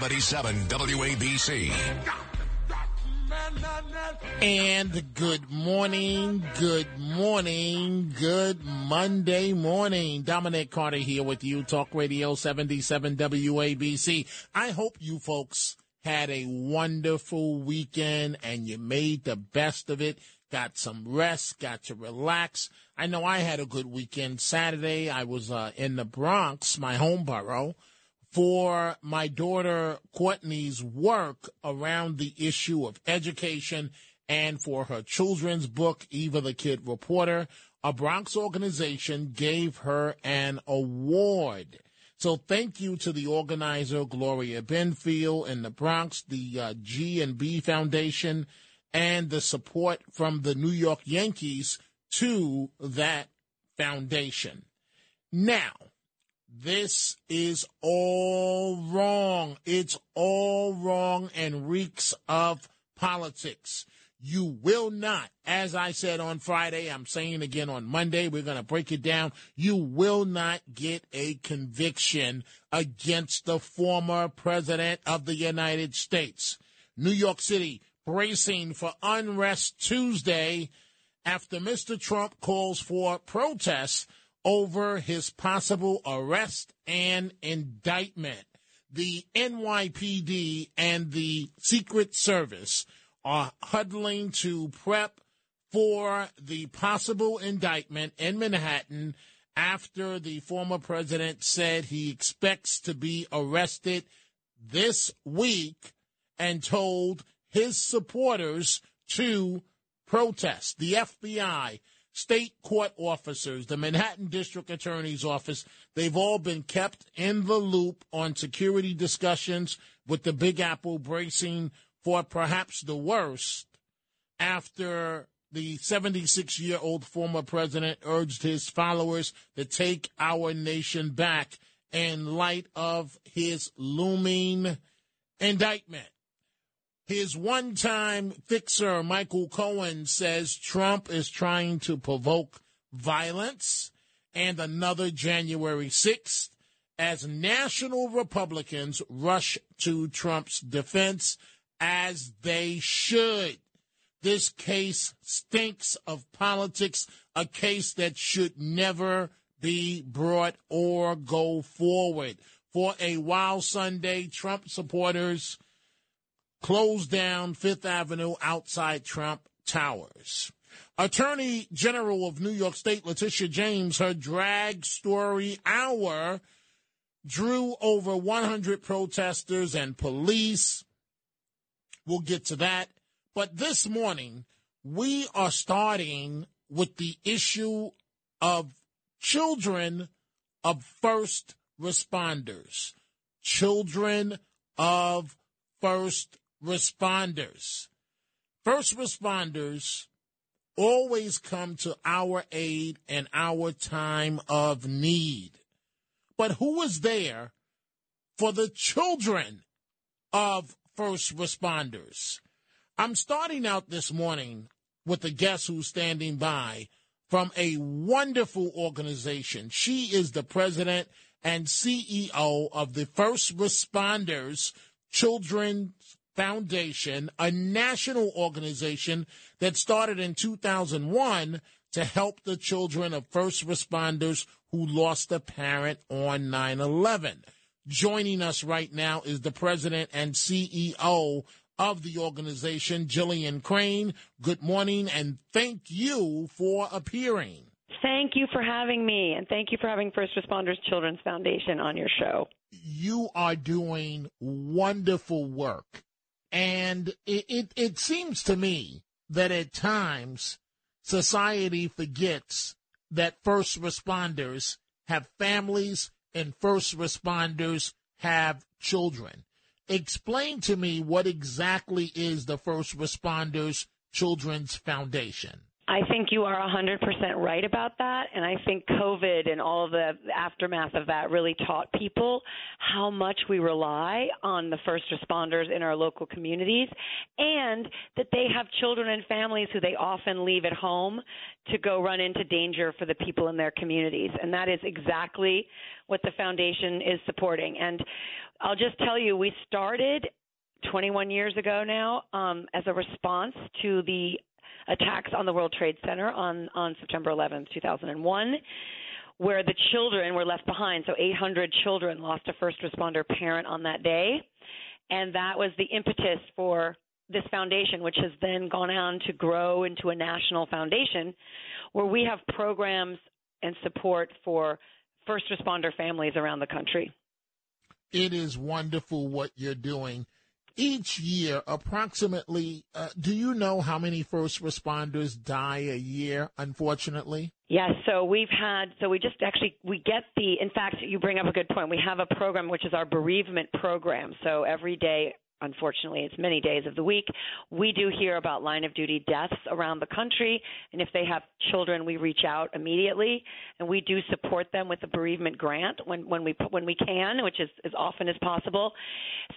77 WABC. And good morning, good morning, good Monday morning. Dominic Carter here with you, Talk Radio 77 WABC. I hope you folks had a wonderful weekend and you made the best of it. Got some rest, got to relax. I know I had a good weekend. Saturday, I was uh, in the Bronx, my home borough for my daughter Courtney's work around the issue of education and for her children's book, Eva the Kid Reporter. A Bronx organization gave her an award. So thank you to the organizer, Gloria Benfield in the Bronx, the uh, G and B Foundation, and the support from the New York Yankees to that foundation. Now, this is all wrong. It's all wrong and reeks of politics. You will not, as I said on Friday, I'm saying again on Monday, we're going to break it down. You will not get a conviction against the former president of the United States. New York City bracing for unrest Tuesday after Mr. Trump calls for protests over his possible arrest and indictment. The NYPD and the Secret Service are huddling to prep for the possible indictment in Manhattan after the former president said he expects to be arrested this week and told his supporters to protest. The FBI state court officers, the Manhattan District Attorney's Office, they've all been kept in the loop on security discussions with the Big Apple bracing for perhaps the worst after the 76 year old former president urged his followers to take our nation back in light of his looming indictment. His one time fixer, Michael Cohen, says Trump is trying to provoke violence and another January 6th as national Republicans rush to Trump's defense as they should. This case stinks of politics, a case that should never be brought or go forward. For a while Sunday, Trump supporters closed down Fifth Avenue outside Trump Towers. Attorney General of New York State Letitia James, her drag story hour drew over 100 protesters and police. We'll get to that. But this morning, we are starting with the issue of children of first responders. Children of first responders. First responders always come to our aid in our time of need. But who is there for the children of first responders? I'm starting out this morning with a guest who's standing by from a wonderful organization. She is the president and CEO of the First Responders Children's Foundation, a national organization that started in 2001 to help the children of first responders who lost a parent on 9 11. Joining us right now is the president and CEO of the organization, Jillian Crane. Good morning and thank you for appearing. Thank you for having me, and thank you for having First Responders Children's Foundation on your show. You are doing wonderful work. And it, it, it seems to me that at times society forgets that first responders have families and first responders have children. Explain to me what exactly is the First Responders Children's Foundation. I think you are 100% right about that. And I think COVID and all the aftermath of that really taught people how much we rely on the first responders in our local communities and that they have children and families who they often leave at home to go run into danger for the people in their communities. And that is exactly what the foundation is supporting. And I'll just tell you, we started 21 years ago now um, as a response to the attacks on the World Trade Center on, on September 11th, 2001, where the children were left behind. So 800 children lost a first responder parent on that day. And that was the impetus for this foundation, which has then gone on to grow into a national foundation where we have programs and support for first responder families around the country. It is wonderful what you're doing each year, approximately, uh, do you know how many first responders die a year, unfortunately? Yes, so we've had, so we just actually, we get the, in fact, you bring up a good point. We have a program which is our bereavement program. So every day unfortunately, it's many days of the week. We do hear about line of duty deaths around the country, and if they have children, we reach out immediately, and we do support them with a bereavement grant when when we when we can, which is as often as possible.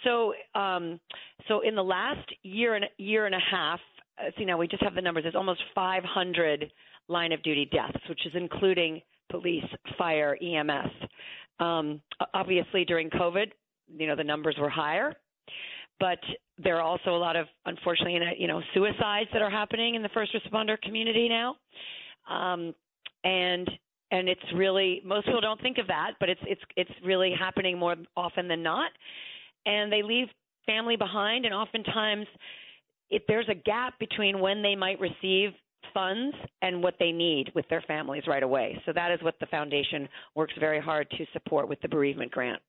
So, um, so in the last year and year and a half, uh, see now we just have the numbers. There's almost 500 line of duty deaths, which is including police, fire, EMS. Um, obviously, during COVID, you know the numbers were higher but there are also a lot of unfortunately you know suicides that are happening in the first responder community now. Um, and and it's really most people don't think of that but it's it's it's really happening more often than not. And they leave family behind and oftentimes if there's a gap between when they might receive funds and what they need with their families right away. So that is what the foundation works very hard to support with the bereavement grant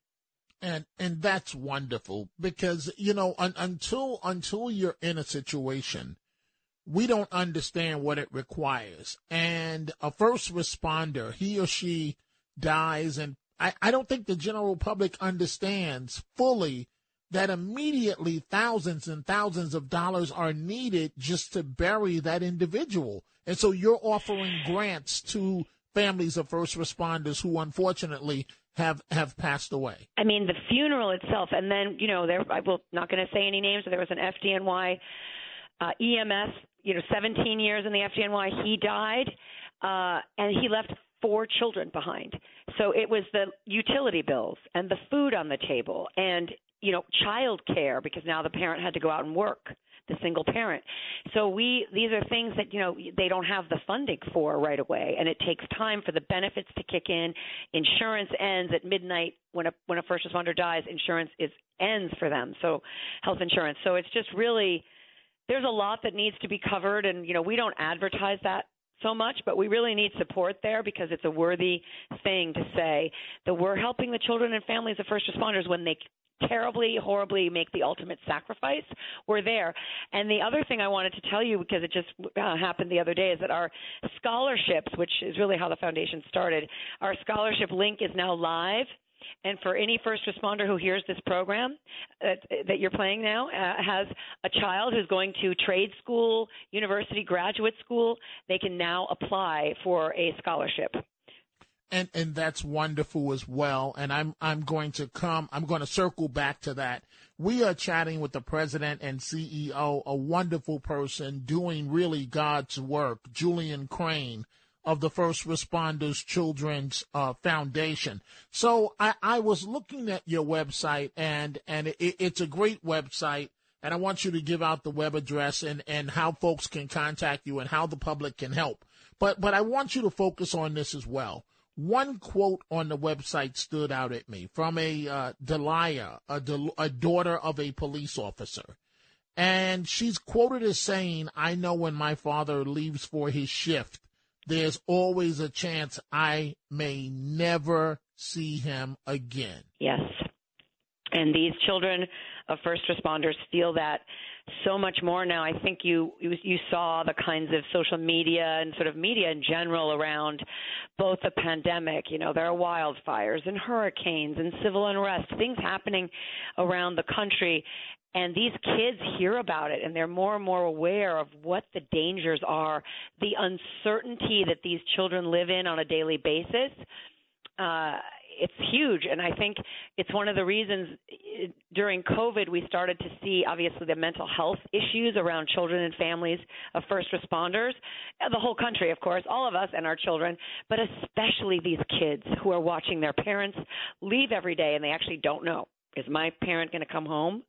and and that's wonderful because you know un, until until you're in a situation we don't understand what it requires. And a first responder he or she dies and I, I don't think the general public understands fully that immediately thousands and thousands of dollars are needed just to bury that individual. And so you're offering grants to families of first responders who unfortunately have have passed away. I mean, the funeral itself, and then you know, there. I will not going to say any names. But there was an FDNY uh, EMS. You know, 17 years in the FDNY. He died, uh, and he left four children behind. So it was the utility bills and the food on the table, and you know, child care because now the parent had to go out and work the single parent. So we these are things that you know they don't have the funding for right away, and it takes time for the benefits to kick in. Insurance ends at midnight when a when a first responder dies. Insurance is ends for them. So health insurance. So it's just really there's a lot that needs to be covered, and you know we don't advertise that so much, but we really need support there because it's a worthy thing to say that we're helping the children and families of first responders when they terribly, horribly make the ultimate sacrifice, we're there. And the other thing I wanted to tell you, because it just uh, happened the other day, is that our scholarships, which is really how the foundation started, our scholarship link is now live. And for any first responder who hears this program uh, that you're playing now, uh, has a child who's going to trade school, university, graduate school, they can now apply for a scholarship and and that's wonderful as well. And I'm I'm going to come. I'm going to circle back to that. We are chatting with the president and CEO, a wonderful person doing really God's work, Jillian Crane of the First Responders Children's uh, Foundation. So I, I was looking at your website, and and it, it's a great website. And I want you to give out the web address and, and how folks can contact you and how the public can help. But but I want you to focus on this as well one quote on the website stood out at me from a uh, Delia, a, Del- a daughter of a police officer. And she's quoted as saying, I know when my father leaves for his shift, there's always a chance I may never see him again. Yes. And these children of first responders feel that so much more now. I think you you saw the kinds of social media and sort of media in general around both the pandemic. You know, there are wildfires and hurricanes and civil unrest, things happening around the country. And these kids hear about it and they're more and more aware of what the dangers are, the uncertainty that these children live in on a daily basis. Uh, it's huge and i think it's one of the reasons eh, during covid we started to see obviously the mental health issues around children and families of first responders uh, the whole country of course all of us and our children but especially these kids who are watching their parents leave every day and they actually don't know is my parent going to come home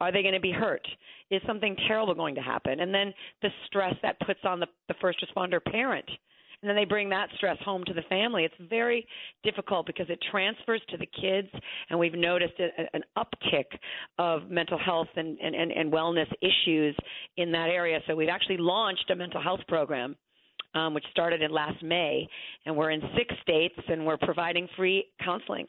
are they going to be hurt? Is something terrible going to happen? And then the stress that puts on the, the first responder parent and then they bring that stress home to the family. It's very difficult because it transfers to the kids, and we've noticed a, an uptick of mental health and, and, and wellness issues in that area. So we've actually launched a mental health program. Um, which started in last May, and we're in six states, and we're providing free counseling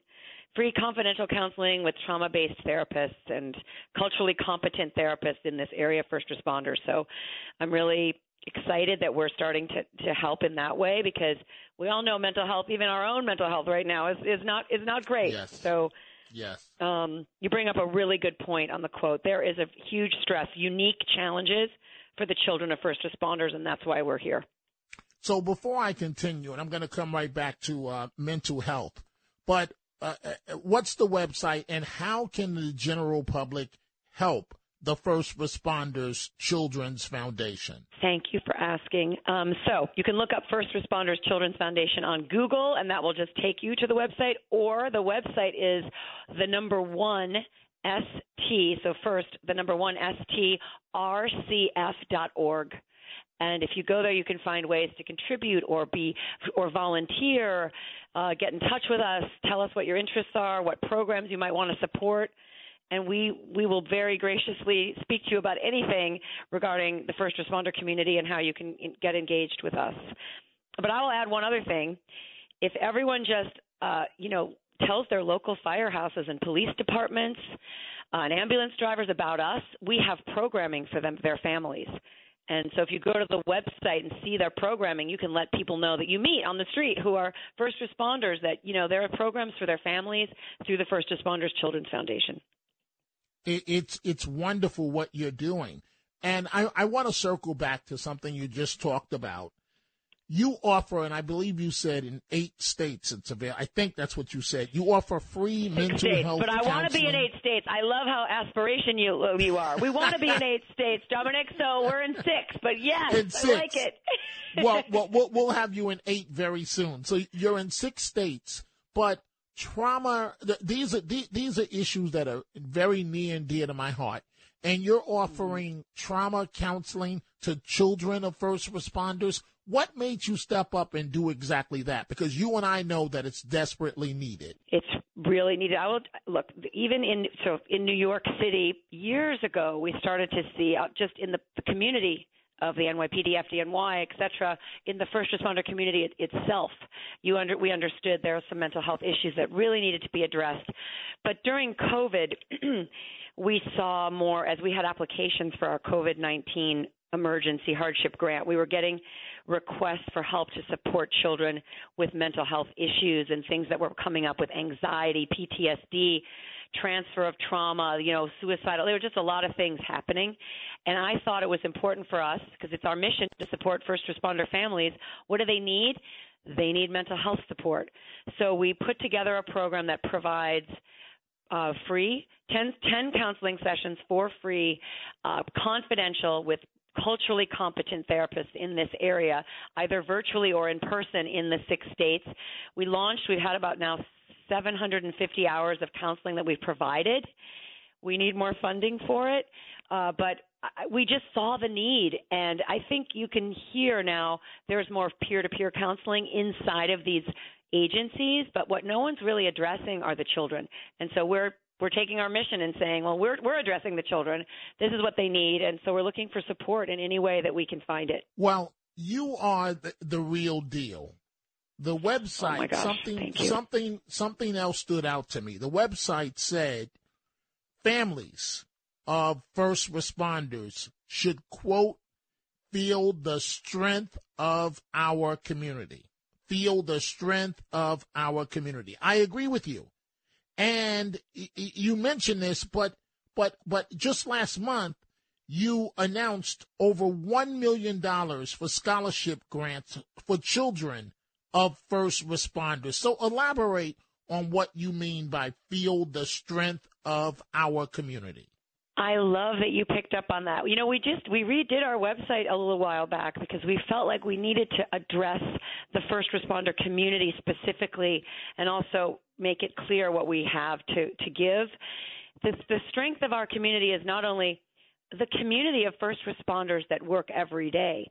free confidential counseling with trauma based therapists and culturally competent therapists in this area first responders. So I'm really excited that we're starting to, to help in that way because we all know mental health, even our own mental health right now is, is not is not great. Yes. So yes. Um, you bring up a really good point on the quote. There is a huge stress, unique challenges for the children of first responders, and that's why we're here. So before I continue, and I'm going to come right back to uh, mental health, but uh, uh what's the website and how can the general public help the First Responders Children's Foundation? Thank you for asking. Um, so you can look up First Responders Children's Foundation on Google, and that will just take you to the website, or the website is the number one ST, so first, the number one ST, RCF.org. And if you go there, you can find ways to contribute or be or volunteer, uh, get in touch with us, tell us what your interests are, what programs you might want to support and we we will very graciously speak to you about anything regarding the first responder community and how you can get engaged with us. But I will add one other thing: if everyone just uh, you know tells their local firehouses and police departments uh, and ambulance drivers about us, we have programming for them their families. And so if you go to the website and see their programming, you can let people know that you meet on the street who are first responders that, you know, there are programs for their families through the First Responders Children's Foundation it, it's it's wonderful what you're doing. And I, I want to circle back to something you just talked about. You offer, and I believe you said in eight states it's available. I think that's what you said. You offer free Six mental states, health. But I want to be in eight states. I love how aspiration you you are. We want to be in eight states, Dominic. So we're in six. But yes, in six. I like it. well, well, well, we'll have you in eight very soon. So you're in six states, but trauma these are these are issues that are very near and dear to my heart. And you're offering trauma counseling to children of first responders. What made you step up and do exactly that? Because you and I know that it's desperately needed. It's really needed. I will look even in so in New York City years ago we started to see uh, just in the community of the NYPD, FDNY, et cetera, in the first responder community it, itself. You under, we understood there were some mental health issues that really needed to be addressed. But during COVID, we saw more as we had applications for our COVID 19 emergency hardship grant. We were getting requests for help to support children with mental health issues and things that were coming up with anxiety, PTSD, transfer of trauma, you know, suicidal. There were just a lot of things happening. And I thought it was important for us, because it's our mission to support first responder families. What do they need? They need mental health support. So we put together a program that provides uh, free 10, 10, counseling sessions for free, uh, confidential with culturally competent therapists in this area, either virtually or in person in the six states. We launched, we've had about now 750 hours of counseling that we've provided. We need more funding for it, uh, but we just saw the need, and I think you can hear now there's more peer-to-peer counseling inside of these agencies. But what no one's really addressing are the children, and so we're we're taking our mission and saying, well, we're we're addressing the children. This is what they need, and so we're looking for support in any way that we can find it. Well, you are the, the real deal the website oh something something something else stood out to me. The website said families of first responders should, quote, feel the strength of our community. Feel the strength of our community. I agree with you. And you mentioned this, but but but just last month you announced over one million dollars for scholarship grants for children of first responders. So elaborate on what you mean by feel the strength of our community. I love that you picked up on that. You know, we just we redid our website a little while back because we felt like we needed to address the first responder community specifically and also make it clear what we have to to give. The the strength of our community is not only the community of first responders that work every day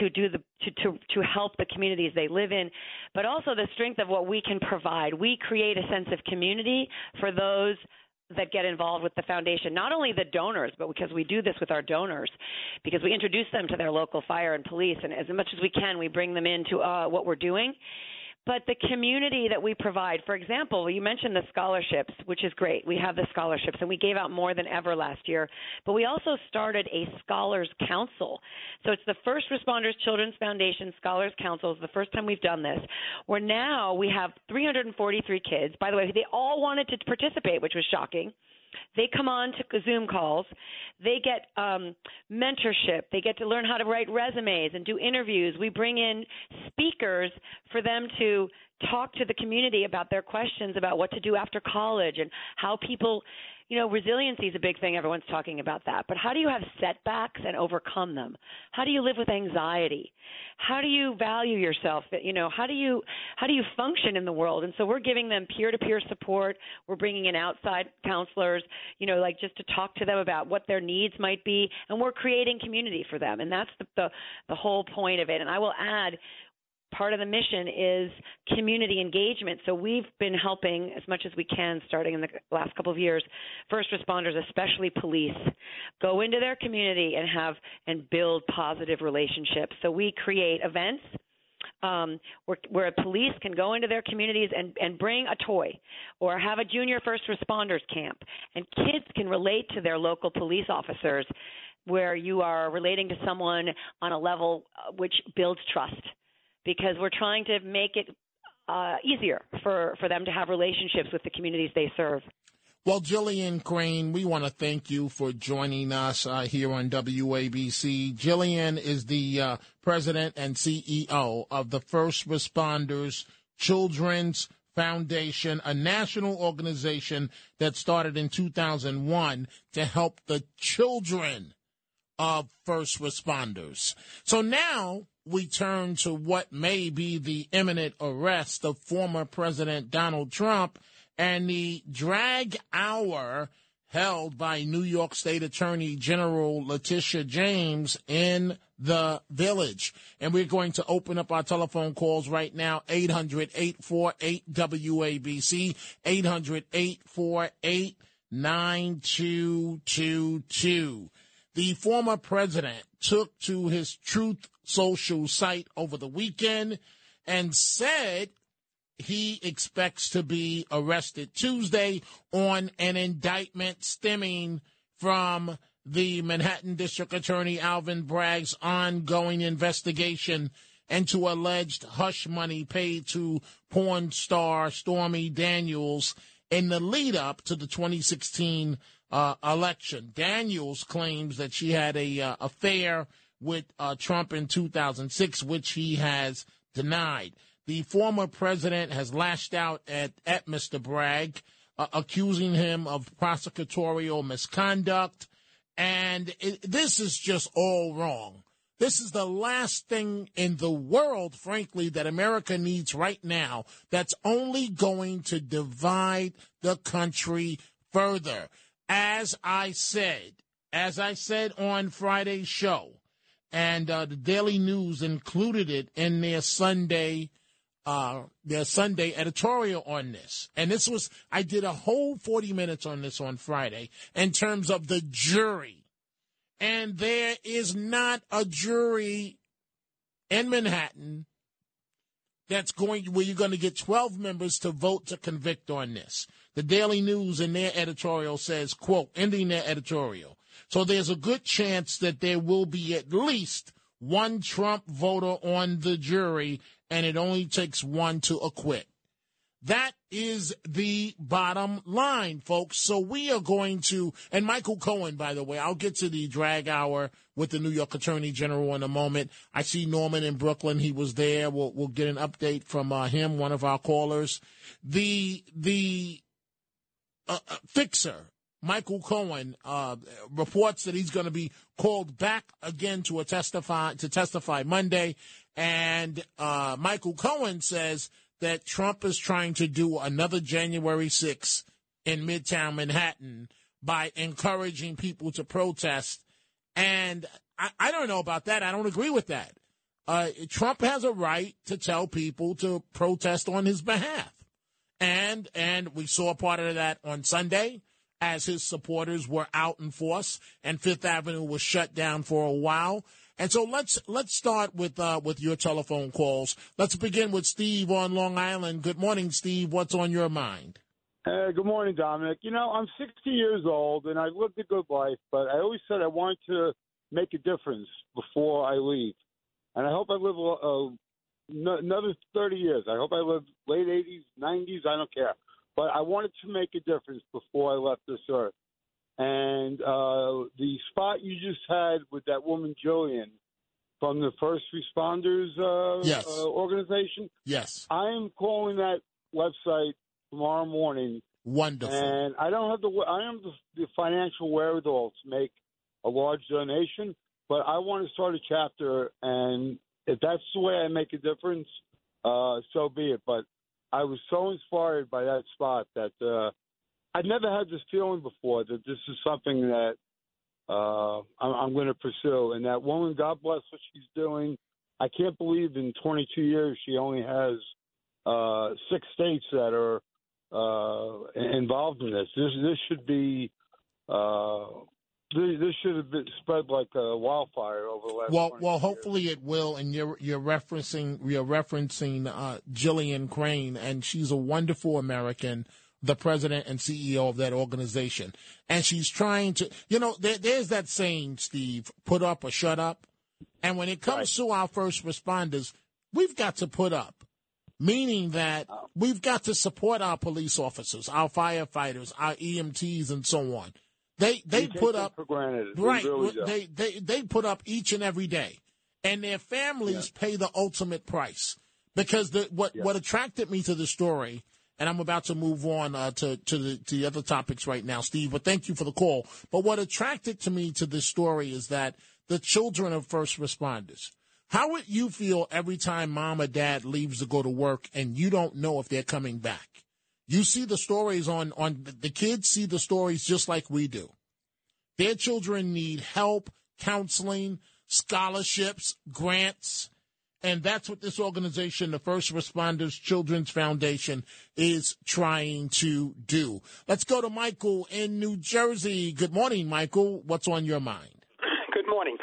to do the to, to to help the communities they live in but also the strength of what we can provide. We create a sense of community for those that get involved with the foundation, not only the donors, but because we do this with our donors, because we introduce them to their local fire and police, and as much as we can, we bring them into uh, what we're doing but the community that we provide. For example, you mentioned the scholarships, which is great. We have the scholarships, and we gave out more than ever last year. But we also started a Scholars Council. So it's the First Responders Children's Foundation Scholars Council. It's the first time we've done this. Where now we have 343 kids. By the way, they all wanted to participate, which was shocking. They come on to Zoom calls. They get um, mentorship. They get to learn how to write resumes and do interviews. We bring in speakers for them to talk to the community about their questions about what to do after college and how people you know, resiliency is a big thing. Everyone's talking about that. But how do you have setbacks and overcome them? How do you live with anxiety? How do you value yourself? You know, how do you how do you function in the world? And so we're giving them peer-to-peer support. We're bringing in outside counselors, you know, like just to talk to them about what their needs might be, and we're creating community for them. And that's the the, the whole point of it. And I will add part of the mission is community engagement. So we've been helping as much as we can, starting in the last couple of years, first responders, especially police, go into their community and have and build positive relationships. So we create events. Um, where, where police can go into their communities and, and bring a toy or have a junior first responders camp. And kids can relate to their local police officers where you are relating to someone on a level uh, which builds trust because we're trying to make it uh, easier for, for them to have relationships with the communities they serve. Well, Jillian Crane, we want to thank you for joining us uh, here on WABC. Jillian is the uh, president and CEO of the First Responders Children's Foundation, a national organization that started in 2001 to help the children of first responders. So now we turn to what may be the imminent arrest of former President Donald Trump and the drag hour held by New York State Attorney General Letitia James in the village. And we're going to open up our telephone calls right now 800 848 WABC, 800 848 9222. The former president took to his Truth Social site over the weekend and said he expects to be arrested Tuesday on an indictment stemming from the Manhattan District Attorney Alvin Bragg's ongoing investigation into alleged hush money paid to porn star Stormy Daniels in the lead up to the 2016 uh, election. Daniels claims that she had a uh, affair with uh, Trump in 2006, which he has denied. The former president has lashed out at, at Mr. Bragg, uh, accusing him of prosecutorial misconduct. And it, this is just all wrong. This is the last thing in the world, frankly, that America needs right now that's only going to divide the country further as I said, as I said on Friday's show, and uh, the Daily News included it in their Sunday uh, their Sunday editorial on this. And this was I did a whole 40 minutes on this on Friday in terms of the jury. And there is not a jury in Manhattan that's going where you're going to get 12 members to vote to convict on this. The Daily News in their editorial says, quote, ending their editorial, So there's a good chance that there will be at least one Trump voter on the jury, and it only takes one to acquit. That is the bottom line, folks. So we are going to, and Michael Cohen, by the way, I'll get to the drag hour with the New York Attorney General in a moment. I see Norman in Brooklyn. He was there. We'll, we'll get an update from uh, him, one of our callers. The, the uh, uh fixer, Michael Cohen, uh, reports that he's going to be called back again to a testify, to testify Monday. And, uh, Michael Cohen says, that Trump is trying to do another January 6th in Midtown Manhattan by encouraging people to protest. And I, I don't know about that. I don't agree with that. Uh, Trump has a right to tell people to protest on his behalf. And and we saw part of that on Sunday as his supporters were out in force and Fifth Avenue was shut down for a while. And so let's let's start with uh, with your telephone calls. Let's begin with Steve on Long Island. Good morning, Steve. What's on your mind? Uh, good morning, Dominic. You know, I'm 60 years old and I've lived a good life, but I always said I wanted to make a difference before I leave. And I hope I live another 30 years. I hope I live late 80s, 90s. I don't care. But I wanted to make a difference before I left this earth. And uh, the spot you just had with that woman Jillian from the first responders uh, yes. uh, organization. Yes, I am calling that website tomorrow morning. Wonderful. And I don't have the I am the, the financial wherewithal to make a large donation, but I want to start a chapter, and if that's the way I make a difference, uh, so be it. But I was so inspired by that spot that uh, I'd never had this feeling before that this is something that uh, I'm, I'm going to pursue. And that woman, God bless what she's doing. I can't believe in 22 years she only has uh, six states that are uh, involved in this. This this should be uh, this, this should have been spread like a wildfire over the last. Well, well, years. hopefully it will. And you're you're referencing you're referencing uh, Jillian Crane, and she's a wonderful American the president and CEO of that organization. And she's trying to, you know, there, there's that saying, Steve, put up or shut up. And when it comes right. to our first responders, we've got to put up, meaning that we've got to support our police officers, our firefighters, our EMTs, and so on. They they put up right. Really they they they put up each and every day, and their families yeah. pay the ultimate price because the what yeah. what attracted me to the story and I'm about to move on uh, to to the, to the other topics right now, Steve. But thank you for the call. But what attracted to me to this story is that the children of first responders. How would you feel every time mom or dad leaves to go to work and you don't know if they're coming back? You see the stories on on the kids see the stories just like we do. Their children need help, counseling, scholarships, grants and that's what this organization, the First Responders Children's Foundation, is trying to do. Let's go to Michael in New Jersey. Good morning, Michael. What's on your mind? Good morning.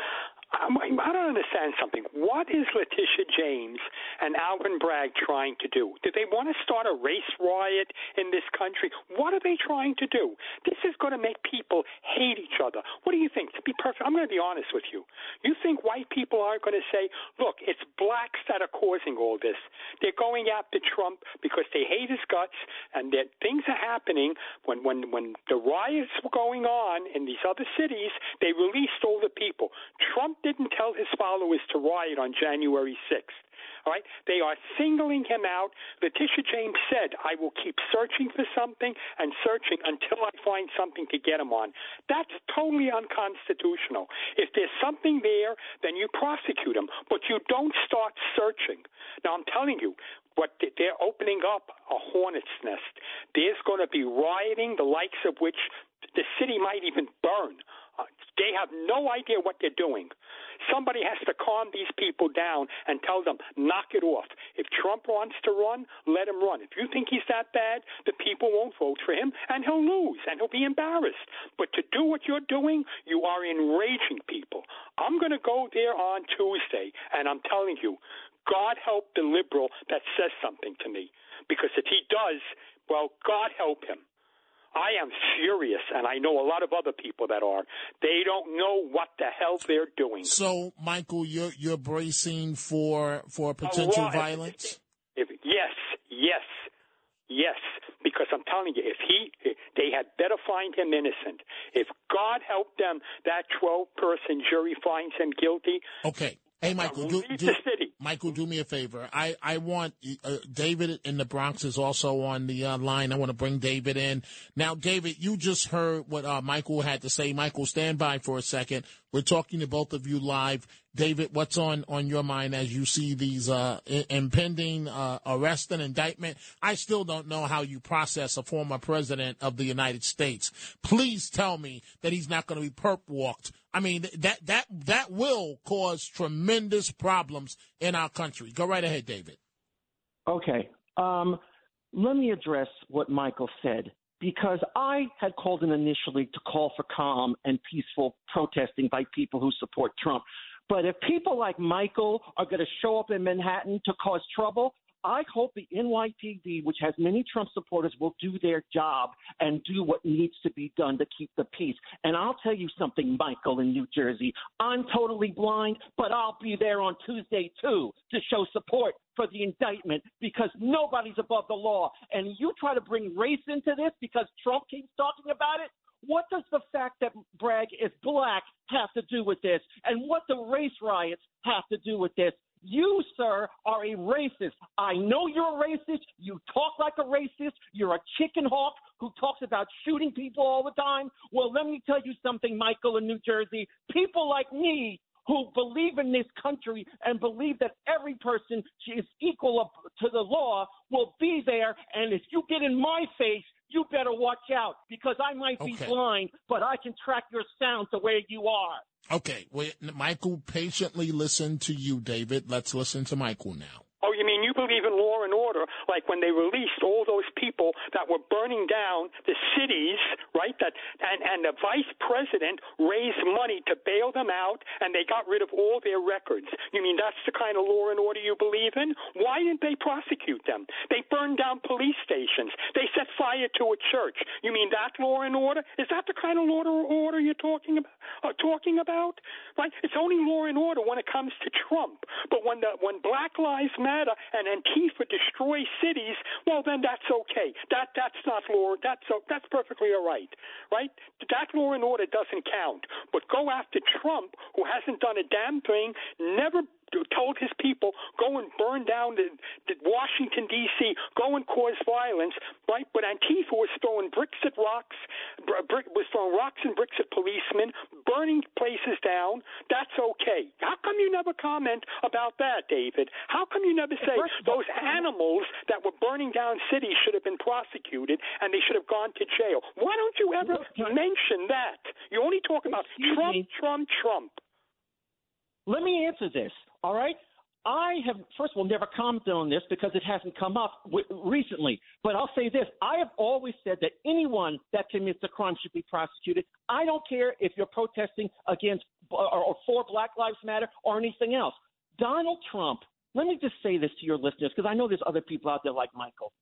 Um, I don't understand something. What is Letitia James and Alvin Bragg trying to do? Do they want to start a race riot in this country? What are they trying to do? This is going to make people hate each other. What do you think? To be perfect, I'm going to be honest with you. You think white people are going to say, look, it's blacks that are causing all this? They're going after Trump because they hate his guts and that things are happening. When, when, when the riots were going on in these other cities, they released all the people. Trump didn't tell his followers to riot on January 6th. All right? They are singling him out. Letitia James said, I will keep searching for something and searching until I find something to get him on. That's totally unconstitutional. If there's something there, then you prosecute him, but you don't start searching. Now, I'm telling you, what they're opening up a hornet's nest. There's going to be rioting, the likes of which the city might even burn. Uh, they have no idea what they're doing. Somebody has to calm these people down and tell them, knock it off. If Trump wants to run, let him run. If you think he's that bad, the people won't vote for him and he'll lose and he'll be embarrassed. But to do what you're doing, you are enraging people. I'm going to go there on Tuesday and I'm telling you, God help the liberal that says something to me. Because if he does, well, God help him. I am furious, and I know a lot of other people that are. They don't know what the hell they're doing. So, Michael, you're you're bracing for for potential violence. If, yes, yes, yes. Because I'm telling you, if he, they had better find him innocent. If God help them, that 12 person jury finds him guilty. Okay. Hey, Michael, do, do, Michael, do me a favor. I, I want uh, David in the Bronx is also on the uh, line. I want to bring David in. Now, David, you just heard what uh, Michael had to say. Michael, stand by for a second. We're talking to both of you live. David, what's on, on your mind as you see these uh, impending uh, arrest and indictment? I still don't know how you process a former president of the United States. Please tell me that he's not going to be perp walked. I mean, that, that, that will cause tremendous problems in our country. Go right ahead, David. Okay. Um, let me address what Michael said because I had called in initially to call for calm and peaceful protesting by people who support Trump. But if people like Michael are going to show up in Manhattan to cause trouble, I hope the NYPD, which has many Trump supporters, will do their job and do what needs to be done to keep the peace. And I'll tell you something, Michael, in New Jersey. I'm totally blind, but I'll be there on Tuesday, too, to show support for the indictment because nobody's above the law. And you try to bring race into this because Trump keeps talking about it. What does the fact that Bragg is black have to do with this? And what the race riots have to do with this? You, sir, are a racist. I know you're a racist. You talk like a racist. You're a chicken hawk who talks about shooting people all the time. Well, let me tell you something, Michael, in New Jersey. People like me who believe in this country and believe that every person is equal to the law will be there. And if you get in my face, you better watch out because I might be okay. blind, but I can track your sound to where you are. Okay, well, Michael patiently listened to you, David. Let's listen to Michael now. Oh, you mean you believe in law and order, like when they released all those people that were burning down the cities, right? That and and the vice president raised money to bail them out, and they got rid of all their records. You mean that's the kind of law and order you believe in? Why didn't they prosecute them? They burned down police stations. They set fire to a church. You mean that law and order? Is that the kind of law and order you're talking about? Uh, talking about, right? It's only law and order when it comes to Trump, but when the when Black Lives Matter and Antifa destroy cities, well then that's okay. That that's not law. That's uh, that's perfectly all right, right? That law and order doesn't count. But go after Trump, who hasn't done a damn thing, never told his people go and burn down the, the Washington D.C., go and cause violence, right? But Antifa was throwing bricks at rocks, brick, was throwing rocks and bricks at policemen, burning places down. That's okay. How come you never comment about that, David? How come you never say those animals that were burning down cities should have been prosecuted and they should have gone to jail? Why don't you ever mention that? You only talk about Trump, Trump, Trump. Let me answer this. All right. I have, first of all, never commented on this because it hasn't come up w- recently. But I'll say this I have always said that anyone that commits a crime should be prosecuted. I don't care if you're protesting against or, or for Black Lives Matter or anything else. Donald Trump, let me just say this to your listeners because I know there's other people out there like Michael.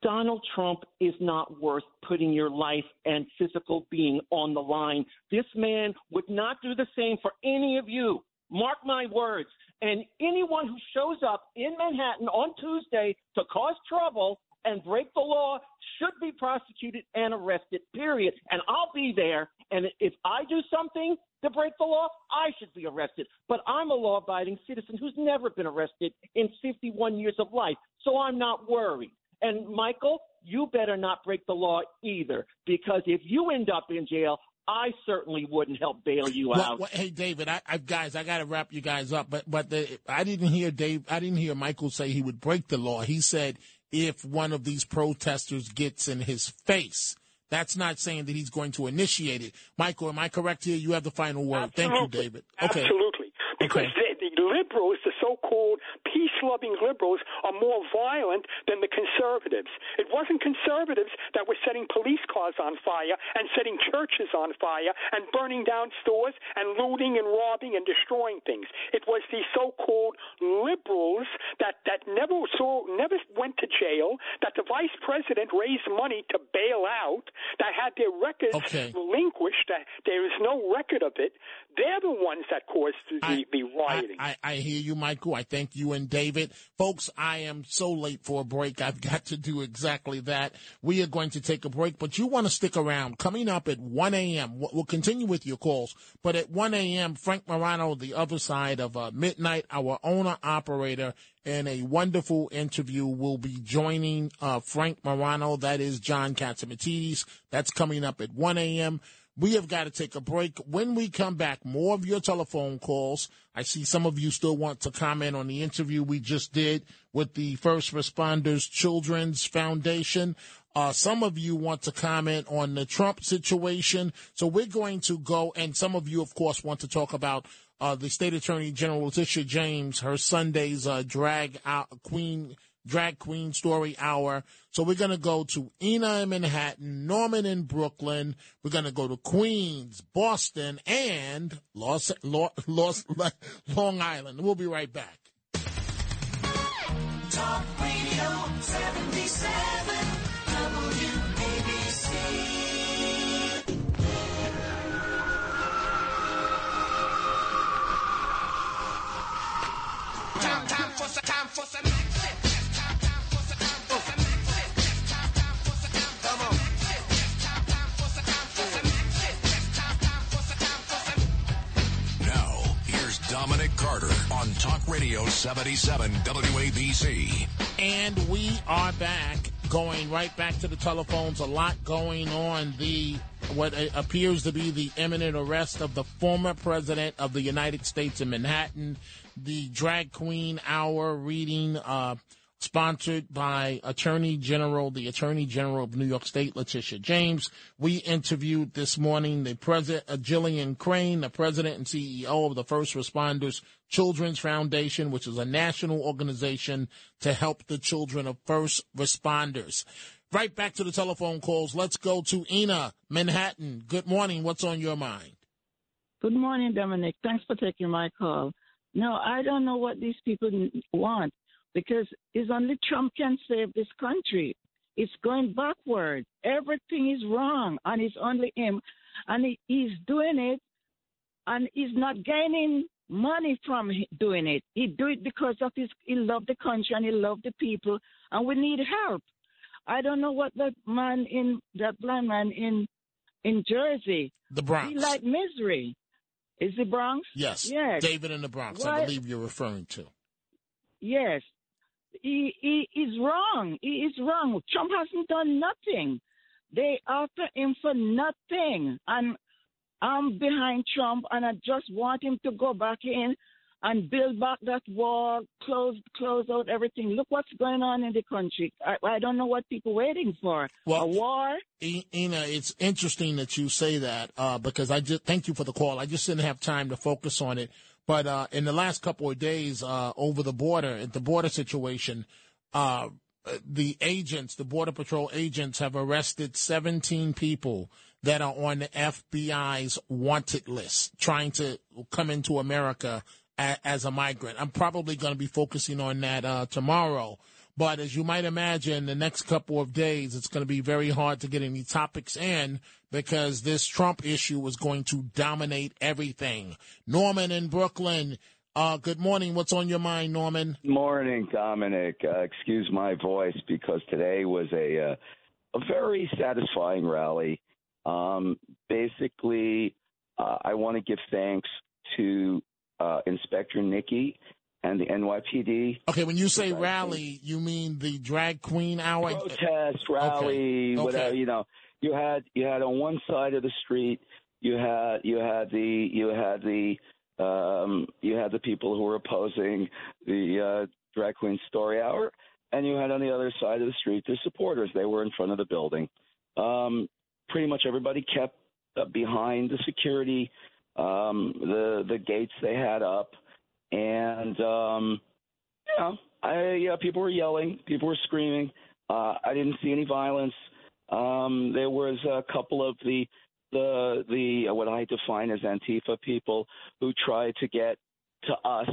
Donald Trump is not worth putting your life and physical being on the line. This man would not do the same for any of you. Mark my words. And anyone who shows up in Manhattan on Tuesday to cause trouble and break the law should be prosecuted and arrested, period. And I'll be there. And if I do something to break the law, I should be arrested. But I'm a law abiding citizen who's never been arrested in 51 years of life. So I'm not worried. And Michael, you better not break the law either, because if you end up in jail, I certainly wouldn't help bail you well, out. Well, hey, David, I, I guys, I got to wrap you guys up. But but the, I didn't hear Dave. I didn't hear Michael say he would break the law. He said if one of these protesters gets in his face. That's not saying that he's going to initiate it. Michael, am I correct here? You have the final word. Absolutely. Thank you, David. Okay. Absolutely. Because okay. Liberals, the so-called peace-loving liberals, are more violent than the conservatives. It wasn't conservatives that were setting police cars on fire and setting churches on fire and burning down stores and looting and robbing and destroying things. It was the so-called liberals that that never saw never went to jail, that the vice president raised money to bail out, that had their records Okay. relinquished, that there is no record of it. They're the ones that caused the, I- the rioting. I, I hear you, Michael. I thank you and David. Folks, I am so late for a break. I've got to do exactly that. We are going to take a break, but you want to stick around. Coming up at 1 a.m., we'll continue with your calls, but at 1 a.m., Frank Morano, the other side of uh, midnight, our owner operator, in a wonderful interview will be joining uh, Frank Morano. That is John Catsimatidis. That's coming up at 1 a.m. We have got to take a break. When we come back, more of your telephone calls. I see some of you still want to comment on the interview we just did with the First Responders Children's Foundation. Uh, some of you want to comment on the Trump situation. So we're going to go, and some of you, of course, want to talk about uh, the State Attorney General Letitia James, her Sunday's uh, drag out queen drag queen story hour. So we're going to go to Ina in Manhattan, Norman in Brooklyn. We're going to go to Queens, Boston, and Los, Los, Los, Long Island. We'll be right back. Talk Radio 77 WABC. Time, time for some, time for some Carter on Talk Radio 77 WABC. And we are back, going right back to the telephones. A lot going on. The what appears to be the imminent arrest of the former president of the United States in Manhattan. The drag queen hour reading, uh, sponsored by Attorney General, the Attorney General of New York State, Letitia James. We interviewed this morning the president, uh, Jillian Crane, the president and CEO of the First Responders Children's Foundation, which is a national organization to help the children of first responders. Right back to the telephone calls. Let's go to Ina, Manhattan. Good morning. What's on your mind? Good morning, Dominic. Thanks for taking my call. No, I don't know what these people want because it's only Trump can save this country. It's going backward. Everything is wrong, and it's only him. And he, he's doing it, and he's not gaining money from doing it. He do it because of his he love the country and he love the people, and we need help. I don't know what that man in that blind man in in Jersey. The Bronx. He like misery. Is the Bronx? Yes. Yes. David in the Bronx, I believe you're referring to. Yes. He, he is wrong. He is wrong. Trump hasn't done nothing. They after him for nothing. And I'm behind Trump and I just want him to go back in and build back that wall, close close out everything. Look what's going on in the country. I, I don't know what people waiting for. Well, a war? Ina, it's interesting that you say that uh, because I just thank you for the call. I just didn't have time to focus on it. But uh, in the last couple of days, uh, over the border, at the border situation, uh, the agents, the border patrol agents, have arrested 17 people that are on the FBI's wanted list, trying to come into America a, as a migrant. I'm probably going to be focusing on that uh, tomorrow. But as you might imagine, the next couple of days, it's going to be very hard to get any topics in because this Trump issue is going to dominate everything. Norman in Brooklyn, uh, good morning. What's on your mind, Norman? Morning, Dominic. Uh, excuse my voice because today was a uh, a very satisfying rally. Um, basically, uh, I want to give thanks to uh, Inspector Nikki and the NYPD. Okay, when you say rally, you mean the drag queen hour? Protest, rally, Okay. whatever. Okay. You know, you had you had on one side of the street, you had you had the you had the um, you had the people who were opposing the uh, drag queen story hour, and you had on the other side of the street their supporters. They were in front of the building. Um, pretty much everybody kept uh, behind the security, um, the the gates they had up, and um, you know, I yeah, people were yelling, people were screaming. Uh, I didn't see any violence. Um, there was a couple of the the the what I define as Antifa people who tried to get to us,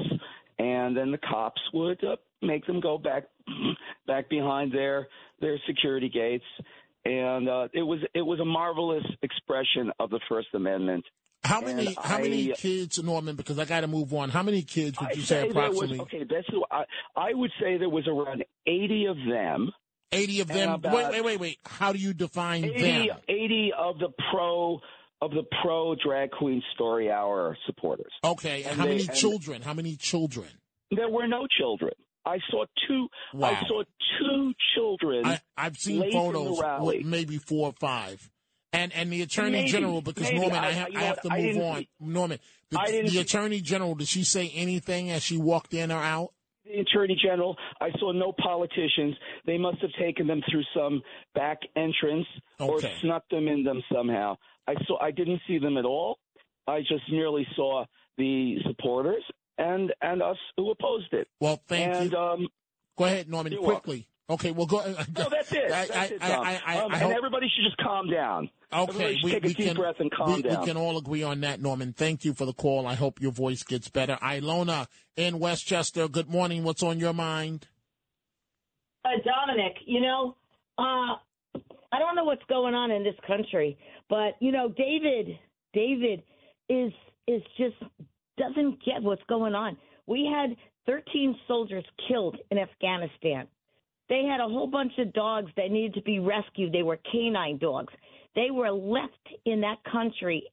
and then the cops would uh, make them go back back behind their their security gates, and uh, it was it was a marvelous expression of the First Amendment. How many And how many kids, Norman? Because I got to move on. How many kids would I you say say there was approximately? okay. That's I, I would say there was around eighty of them. 80 of them. Wait, wait, wait, wait. How do you define 80, them? 80 of the pro of the pro drag queen story hour supporters. Okay, And how they- many and children? How many children? There were no children. I saw two. Wow. I saw two children. I, I've seen late in the photos with maybe four or five. And and the attorney Maybe, general, because maybe. Norman, I- have I have to I move on. Norman, the, the attorney general, did she say anything as she walked in or out? the attorney general. I saw no politicians. They must have taken them through some back entrance or snuck them in them somehow. I saw. I didn't see them at all. I just merely saw the supporters and and us who opposed it. Well, thank and, you. Um, Go ahead, Norman, quickly. Okay, well, go. no, that's it. I- That's I- it, I- Tom. I- I- um, I and hope- everybody should just calm down. Okay, we, take a we deep can breath and calm we, down. we can all agree on that, Norman. Thank you for the call. I hope your voice gets better. Ilona in Westchester. Good morning. What's on your mind? Uh, Dominic, you know, uh, I don't know what's going on in this country, but you know, David, David is is just doesn't get what's going on. We had 13 soldiers killed in Afghanistan. They had a whole bunch of dogs that needed to be rescued. They were canine dogs. They were left in that country.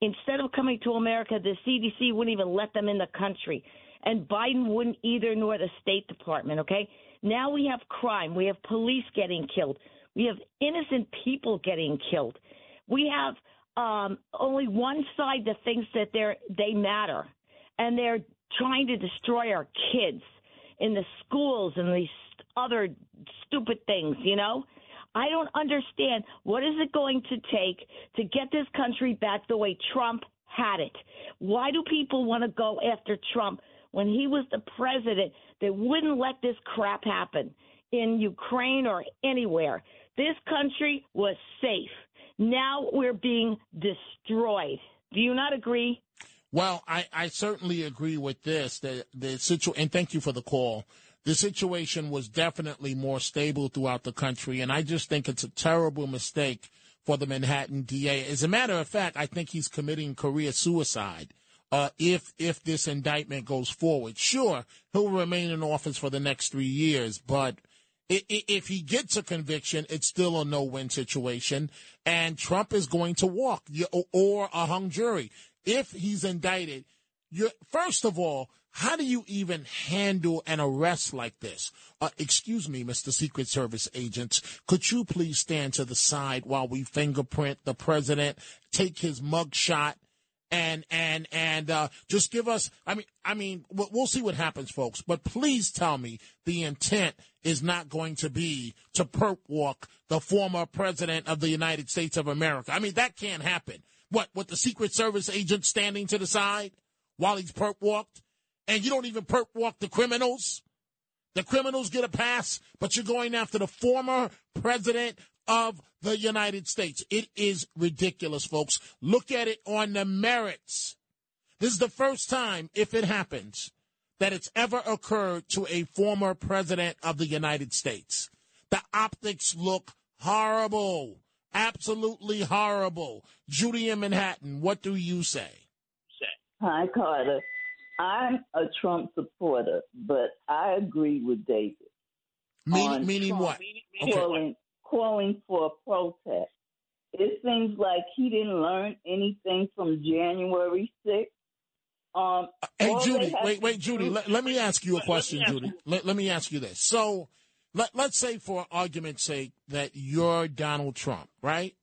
Instead of coming to America, the CDC wouldn't even let them in the country. And Biden wouldn't either, nor the State Department, okay? Now we have crime. We have police getting killed. We have innocent people getting killed. We have um, only one side that thinks that they're they matter, and they're trying to destroy our kids in the schools and these other stupid things. You know, I don't understand what is it going to take to get this country back the way Trump had it. Why do people want to go after Trump when he was the president that wouldn't let this crap happen in Ukraine or anywhere? This country was safe. Now we're being destroyed. Do you not agree? Well, I, I certainly agree with this. The the and thank you for the call. The situation was definitely more stable throughout the country, and I just think it's a terrible mistake for the Manhattan DA. As a matter of fact, I think he's committing career suicide. Uh, if if this indictment goes forward, sure he'll remain in office for the next three years, but if he gets a conviction, it's still a no-win situation, and Trump is going to walk or a hung jury. If he's indicted, first of all, how do you even handle an arrest like this? Uh, excuse me, Mr. Secret Service agents, could you please stand to the side while we fingerprint the president, take his mug shot, and and and uh, just give us. I mean, I mean, we'll, we'll see what happens, folks. But please tell me the intent is not going to be to perp walk the former president of the United States of America. I mean, that can't happen. What with the Secret Service agent standing to the side while he's perp walked, and you don't even perp walk the criminals. The criminals get a pass, but you're going after the former president of the United States. It is ridiculous, folks. Look at it on the merits. This is the first time, if it happens, that it's ever occurred to a former president of the United States. The optics look horrible. Absolutely horrible. Judy in Manhattan, what do you say? Hi, Carter. I'm a Trump supporter, but I agree with David. Meaning, on meaning Trump what? Okay. Calling, calling for a protest. It seems like he didn't learn anything from January 6th. Um, Hey, Judy, wait, wait, Judy, let, let me ask you a Let- let question, Judy. Let, let me ask you this. So, let, let's say for argument's sake that you're Donald Trump, right?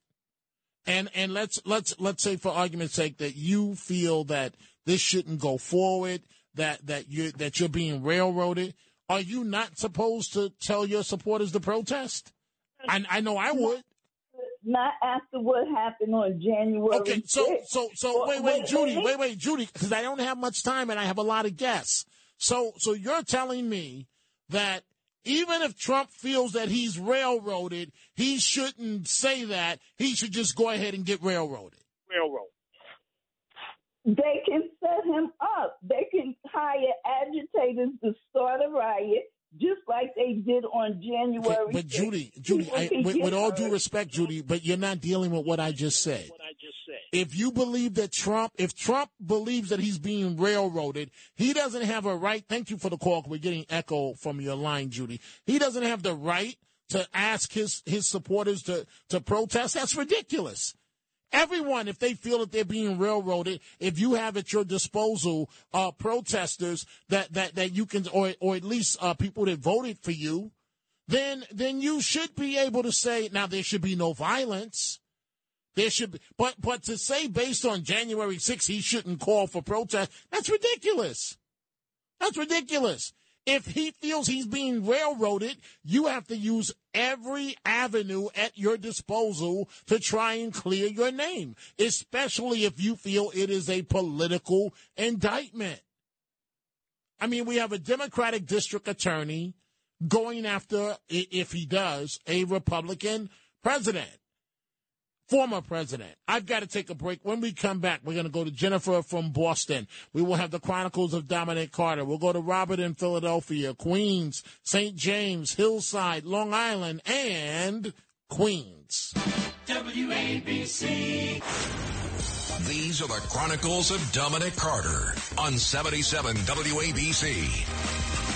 And, and let's, let's, let's say for argument's sake that you feel that this shouldn't go forward, that, that you, that you're being railroaded. Are you not supposed to tell your supporters to protest? I, I know I would. not after what happened on January. Okay, so 6th. so so Or- wait wait Judy wait. wait wait Judy because I don't have much time and I have a lot of guests. So so you're telling me that even if Trump feels that he's railroaded, he shouldn't say that. He should just go ahead and get railroaded. Railroad. They can set him up. They can hire agitators to start a riot, just like they did on January. But 6th. Judy, Judy, I, with, with all due respect, Judy, but you're not dealing with what I just said. If you believe that Trump, if Trump believes that he's being railroaded, he doesn't have a right. Thank you for the call. We're getting echo from your line, Judy. He doesn't have the right to ask his his supporters to to protest. That's ridiculous. Everyone, if they feel that they're being railroaded, if you have at your disposal uh, protesters that, that, that you can, or or at least uh, people that voted for you, then then you should be able to say now there should be no violence. There should be, but but to say based on January 6th he shouldn't call for protest, that's ridiculous. That's ridiculous. If he feels he's being railroaded, you have to use every avenue at your disposal to try and clear your name, especially if you feel it is a political indictment. I mean, we have a Democratic district attorney going after, if he does, a Republican president former president. I've got to take a break. When we come back, we're going to go to Jennifer from Boston. We will have the Chronicles of Dominic Carter. We'll go to Robert in Philadelphia, Queens, St. James, Hillside, Long Island, and Queens. WABC. These are the Chronicles of Dominic Carter on 77 WABC.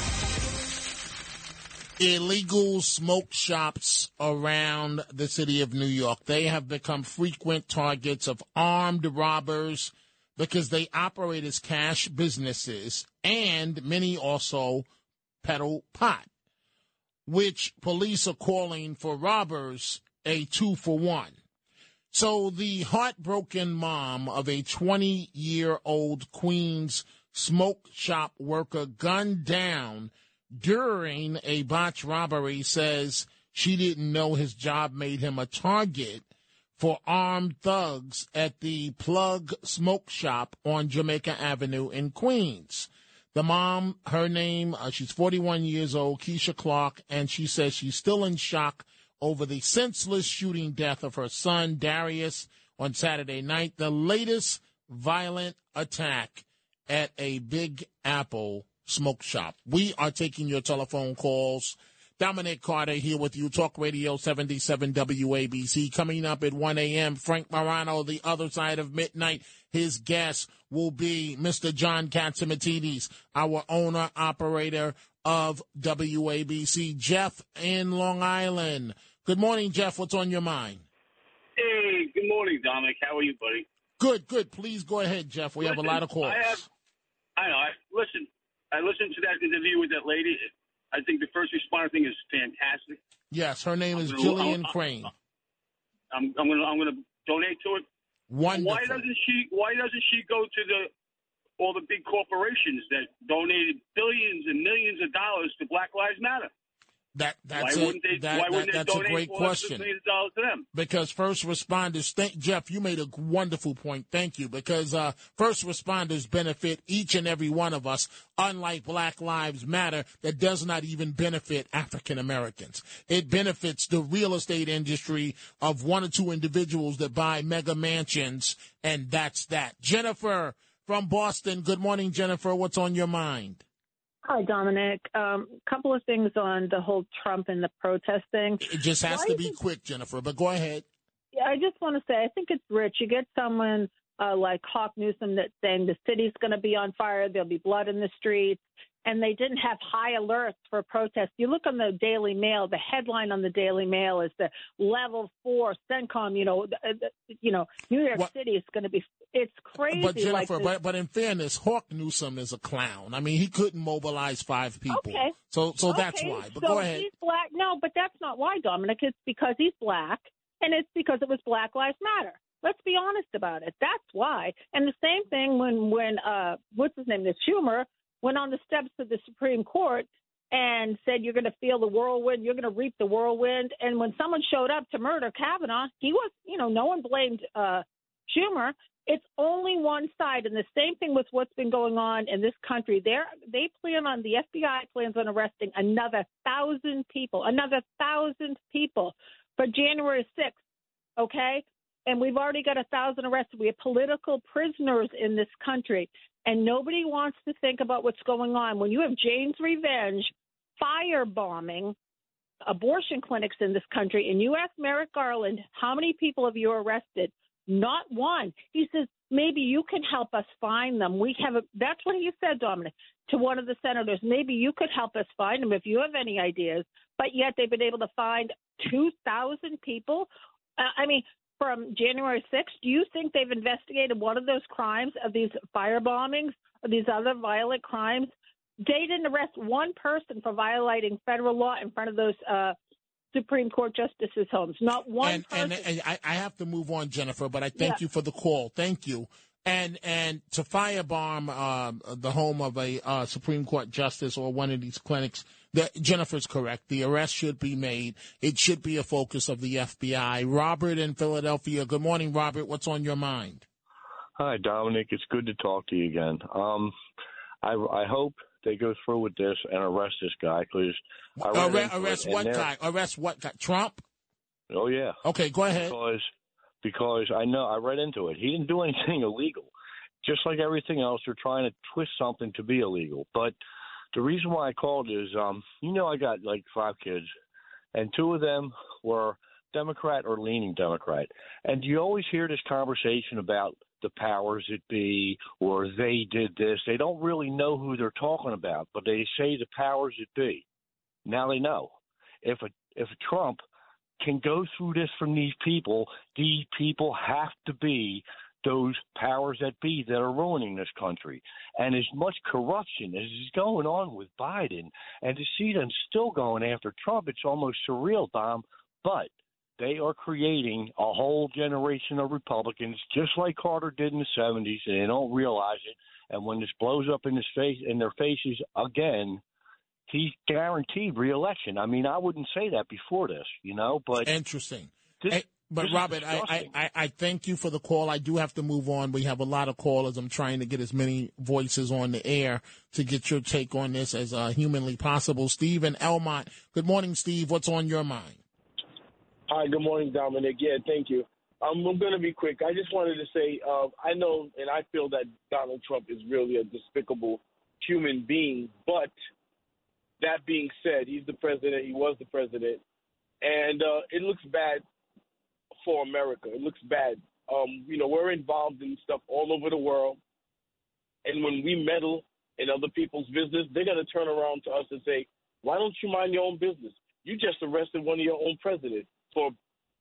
Illegal smoke shops around the city of New York. They have become frequent targets of armed robbers because they operate as cash businesses and many also peddle pot, which police are calling for robbers a two for one. So the heartbroken mom of a 20 year old Queens smoke shop worker gunned down during a botched robbery says she didn't know his job made him a target for armed thugs at the Plug Smoke Shop on Jamaica Avenue in Queens. The mom, her name, uh, she's 41 years old, Keisha Clark, and she says she's still in shock over the senseless shooting death of her son, Darius, on Saturday night, the latest violent attack at a Big Apple smoke shop. We are taking your telephone calls. Dominic Carter here with you, Talk Radio 77 WABC. Coming up at 1 a.m., Frank Morano, the other side of midnight. His guest will be Mr. John Catsimatidis, our owner, operator of WABC. Jeff in Long Island. Good morning, Jeff. What's on your mind? Hey, good morning, Dominic. How are you, buddy? Good, good. Please go ahead, Jeff. We have a lot of calls. I have, I know. I, listen, I listened to that interview with that lady. I think the first responder thing is fantastic. Yes, her name is gonna- Jillian I'll- Crane. I'm, I'm gonna, I'm gonna donate to it. Wonderful. Why doesn't she? Why doesn't she go to the all the big corporations that donated billions and millions of dollars to Black Lives Matter? That that's why a, wouldn't they? that, that- that's a great question. Because first responders, thank Jeff, you made a wonderful point. Thank you. Because uh, first responders benefit each and every one of us, unlike Black Lives Matter, that does not even benefit African Americans. It benefits the real estate industry of one or two individuals that buy mega mansions, and that's that. Jennifer from Boston. Good morning, Jennifer. What's on your mind? Hi, Dominic. A um, couple of things on the whole Trump and the protesting. It just has Why to be it- quick, Jennifer, but go ahead. Yeah, I just want to say, I think it's rich. You get someone uh, like Hawk Newsom that's saying the city's going to be on fire, there'll be blood in the streets, and they didn't have high alerts for protests. You look on the Daily Mail, the headline on the Daily Mail is the level four CENTCOM. You know, uh, you know, New York What- City is going to be. It's crazy. But Jennifer, this- but but in fairness, Hawk Newsom is a clown. I mean, he couldn't mobilize five people. Okay. So so that's why. But so go ahead. He's black. No, but that's not why, Dominic. It's because he's black, and it's because it was Black Lives Matter. Let's be honest about it. That's why. And the same thing when when uh what's his name, this Schumer went on the steps of the Supreme Court and said you're going to feel the whirlwind, you're going to reap the whirlwind. And when someone showed up to murder Kavanaugh, he was, you know, no one blamed uh, Schumer. It's only one side, and the same thing with what's been going on in this country. They they plan on the FBI plans on arresting another thousand people, another thousand people for January 6th. Okay, and we've already got a thousand arrested. We have political prisoners in this country, and nobody wants to think about what's going on. When you have Jane's Revenge firebombing abortion clinics in this country, and you ask Merrick Garland, how many people have you arrested? Not one. He says, maybe you can help us find them. We have a, that's what he said, Dominic, to one of the senators. Maybe you could help us find them if you have any ideas. But yet they've been able to find 2,000 people. Uh, I mean, from January 6th, do you think they've investigated one of those crimes of these fire bombings, or these other violent crimes? They didn't arrest one person for violating federal law in front of those uh, Supreme Court justices' homes. Not one and, person. and, and I, I have to move on, Jennifer, but I thank Yeah. you for the call. Thank you. And and to firebomb um, the home of a uh, Supreme Court justice or one of these clinics, that Jennifer's correct. The arrest should be made. It should be a focus of the FBI. Robert in Philadelphia. Good morning, Robert. What's on your mind? Hi, Dominic. It's good to talk to you again. Um, I, I hope they go through with this and arrest this guy because I read into it, arrest and what guy? Arrest what guy? Trump? Oh yeah. Okay, go ahead. Because because I know I read into it. He didn't do anything illegal. Just like everything else, they're trying to twist something to be illegal. But the reason why I called is, um, you know, I got like five kids, and two of them were Democrat or leaning Democrat. And you always hear this conversation about the powers that be or they did this. They don't really know who they're talking about, but they say the powers that be. Now they know. If a if a Trump can go through this from these people, these people have to be those powers that be that are ruining this country. And as much corruption as is going on with Biden, and to see them still going after Trump, it's almost surreal, Dom. But they are creating a whole generation of Republicans, just like Carter did in the '70s, and they don't realize it. And when this blows up in his face, in their faces again, he's guaranteed reelection. I mean, I wouldn't say that before this, you know, but interesting. This, Hey, but Robert, I, I. I, thank you for the call. I do have to move on. We have a lot of callers. I'm trying to get as many voices on the air to get your take on this as uh, humanly possible. Steve and Elmont. Good morning, Steve. What's on your mind? Hi, good morning, Dominic. Yeah, thank you. Um, I'm going to be quick. I just wanted to say uh, I know and I feel that Donald Trump is really a despicable human being. But that being said, he's the president. He was the president. And uh, it looks bad for America. It looks bad. Um, you know, we're involved in stuff all over the world. And when we meddle in other people's business, they're going to turn around to us and say, why don't you mind your own business? You just arrested one of your own presidents for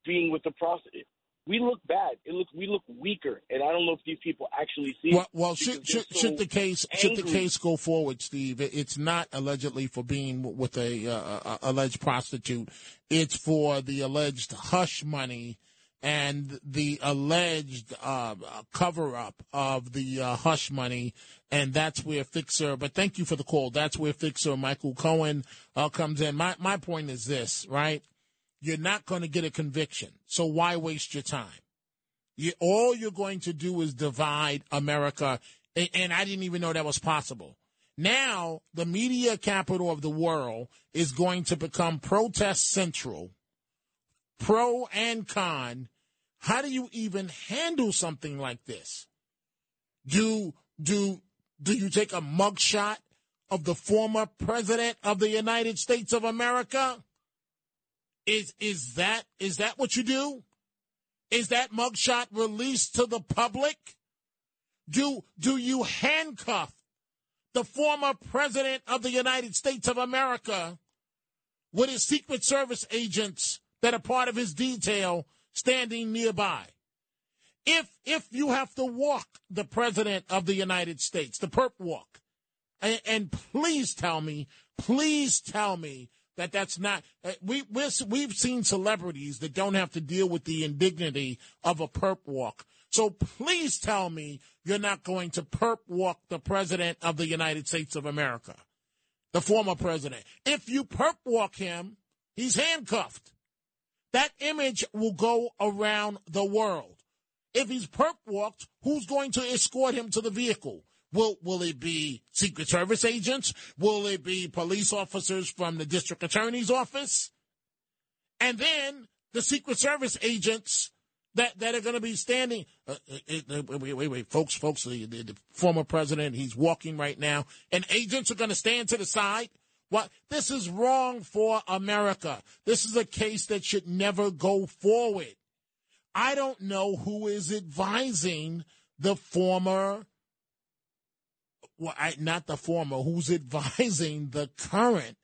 being with the prostitute. We look bad. It looks we look weaker, and I don't know if these people actually see. Well, well should, should, so should the case should the case go forward, Steve? It's not allegedly for being with a uh, uh, alleged prostitute. It's for the alleged hush money and the alleged uh, cover up of the uh, hush money, and that's where Fixer. But thank you for the call. That's where Fixer Michael Cohen uh, comes in. My my point is this, right? You're not going to get a conviction, so why waste your time? You, all you're going to do is divide America, and, and I didn't even know that was possible. Now, the media capital of the world is going to become protest central, pro and con. How do you even handle something like this? Do do do you take a mugshot of the former president of the United States of America? Is is that is that what you do? Is that mugshot released to the public? Do do you handcuff the former president of the United States of America with his Secret Service agents that are part of his detail standing nearby? If if you have to walk the president of the United States, the perp walk, and, and please tell me, please tell me that that's not. uh, We we're, we've seen celebrities that don't have to deal with the indignity of a perp walk. So please tell me you're not going to perp walk the president of the United States of America. the former president. If you perp walk him, he's handcuffed. That image will go around the world. If he's perp walked, who's going to escort him to the vehicle? Will will it be Secret Service agents? Will it be police officers from the district attorney's office? And then the Secret Service agents that, that are going to be standing. Uh, uh, uh, wait, wait, wait, folks, folks. The, the, the former president, he's walking right now, and agents are going to stand to the side. What? This is wrong for America. This is a case that should never go forward. I don't know who is advising the former, well, I, not the former, who's advising the current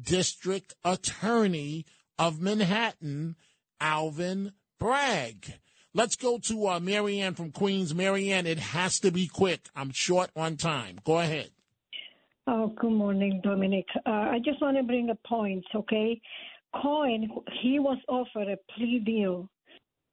district attorney of Manhattan, Alvin Bragg. Let's go to uh, Marianne from Queens. Marianne, it has to be quick. I'm short on time. Go ahead. Oh, good morning, Dominic. Uh, I just want to bring a point, okay? Cohen, he was offered a plea deal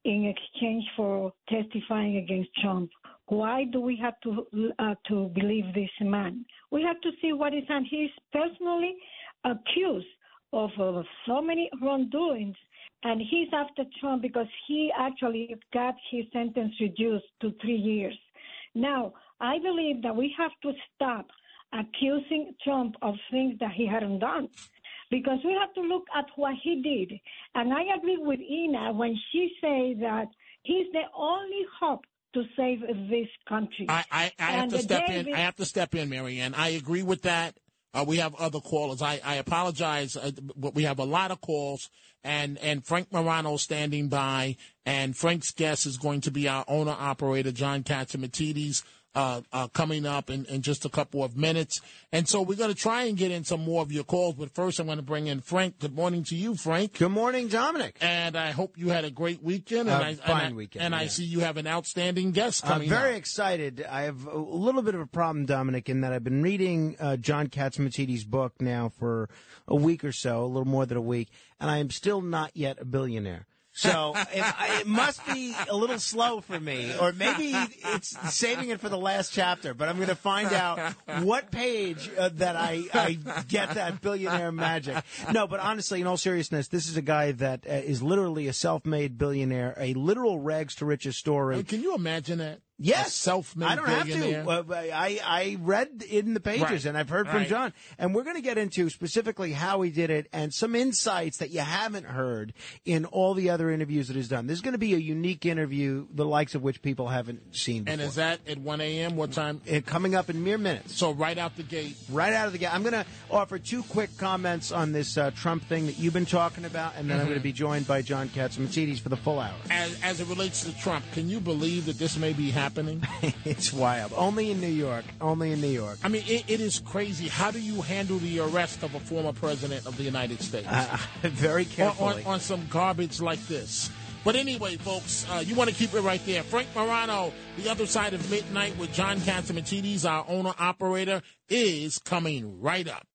in exchange for testifying against Trump. Why do we have to uh, to believe this man? We have to see what is and he's personally accused of uh, so many wrongdoings, and he's after Trump because he actually got his sentence reduced to three years. Now, I believe that we have to stop accusing Trump of things that he hadn't done because we have to look at what he did. And I agree with Ina when she says that he's the only hope to save this country. I, I, I have to step David- in. I have to step in, Marianne. I agree with that. Uh, we have other callers. I, I apologize, uh, but we have a lot of calls, and, and Frank Morano standing by, and Frank's guest is going to be our owner operator, John Catsimatidis, uh, uh, coming up in, in just a couple of minutes. And so we're going to try and get in some more of your calls, but first I'm going to bring in Frank. Good morning to you, Frank. Good morning, Dominic. And I hope you had a great weekend. And I, and fine I- weekend, And I see you have an outstanding guest coming. I'm very up. excited. I have a little bit of a problem, Dominic, in that I've been reading uh, John Catsimatidis' book now for a week or so, a little more than a week, and I am still not yet a billionaire. So it, it must be a little slow for me, or maybe it's saving it for the last chapter. But I'm going to find out what page uh, that I, I get that billionaire magic. No, but honestly, in all seriousness, this is a guy that uh, is literally a self-made billionaire, a literal rags to riches story. Can you imagine that? Yes, self-made I don't have to. Uh, I I read in the pages Right. and I've heard from Right. John, and we're going to get into specifically how he did it and some insights that you haven't heard in all the other interviews that he's done. This is going to be a unique interview, the likes of which people haven't seen. Before. And is that at 1 a.m.? What time? It coming up in mere minutes. So right out the gate. Right out of the gate. I'm going to offer two quick comments on this uh, Trump thing that you've been talking about, and then I'm Mhm. going to be joined by John Katz Catsimatidis for the full hour. As, as it relates to Trump, can you believe that this may be happening? it's wild. Only in New York. Only in New York. I mean, it, it is crazy. How do you handle the arrest of a former president of the United States? Uh, very on, carefully. on, on some garbage like this. But anyway, folks, uh, you want to keep it right there. Frank Morano, the other side of midnight with John Catsimatidis, our owner operator, is coming right up.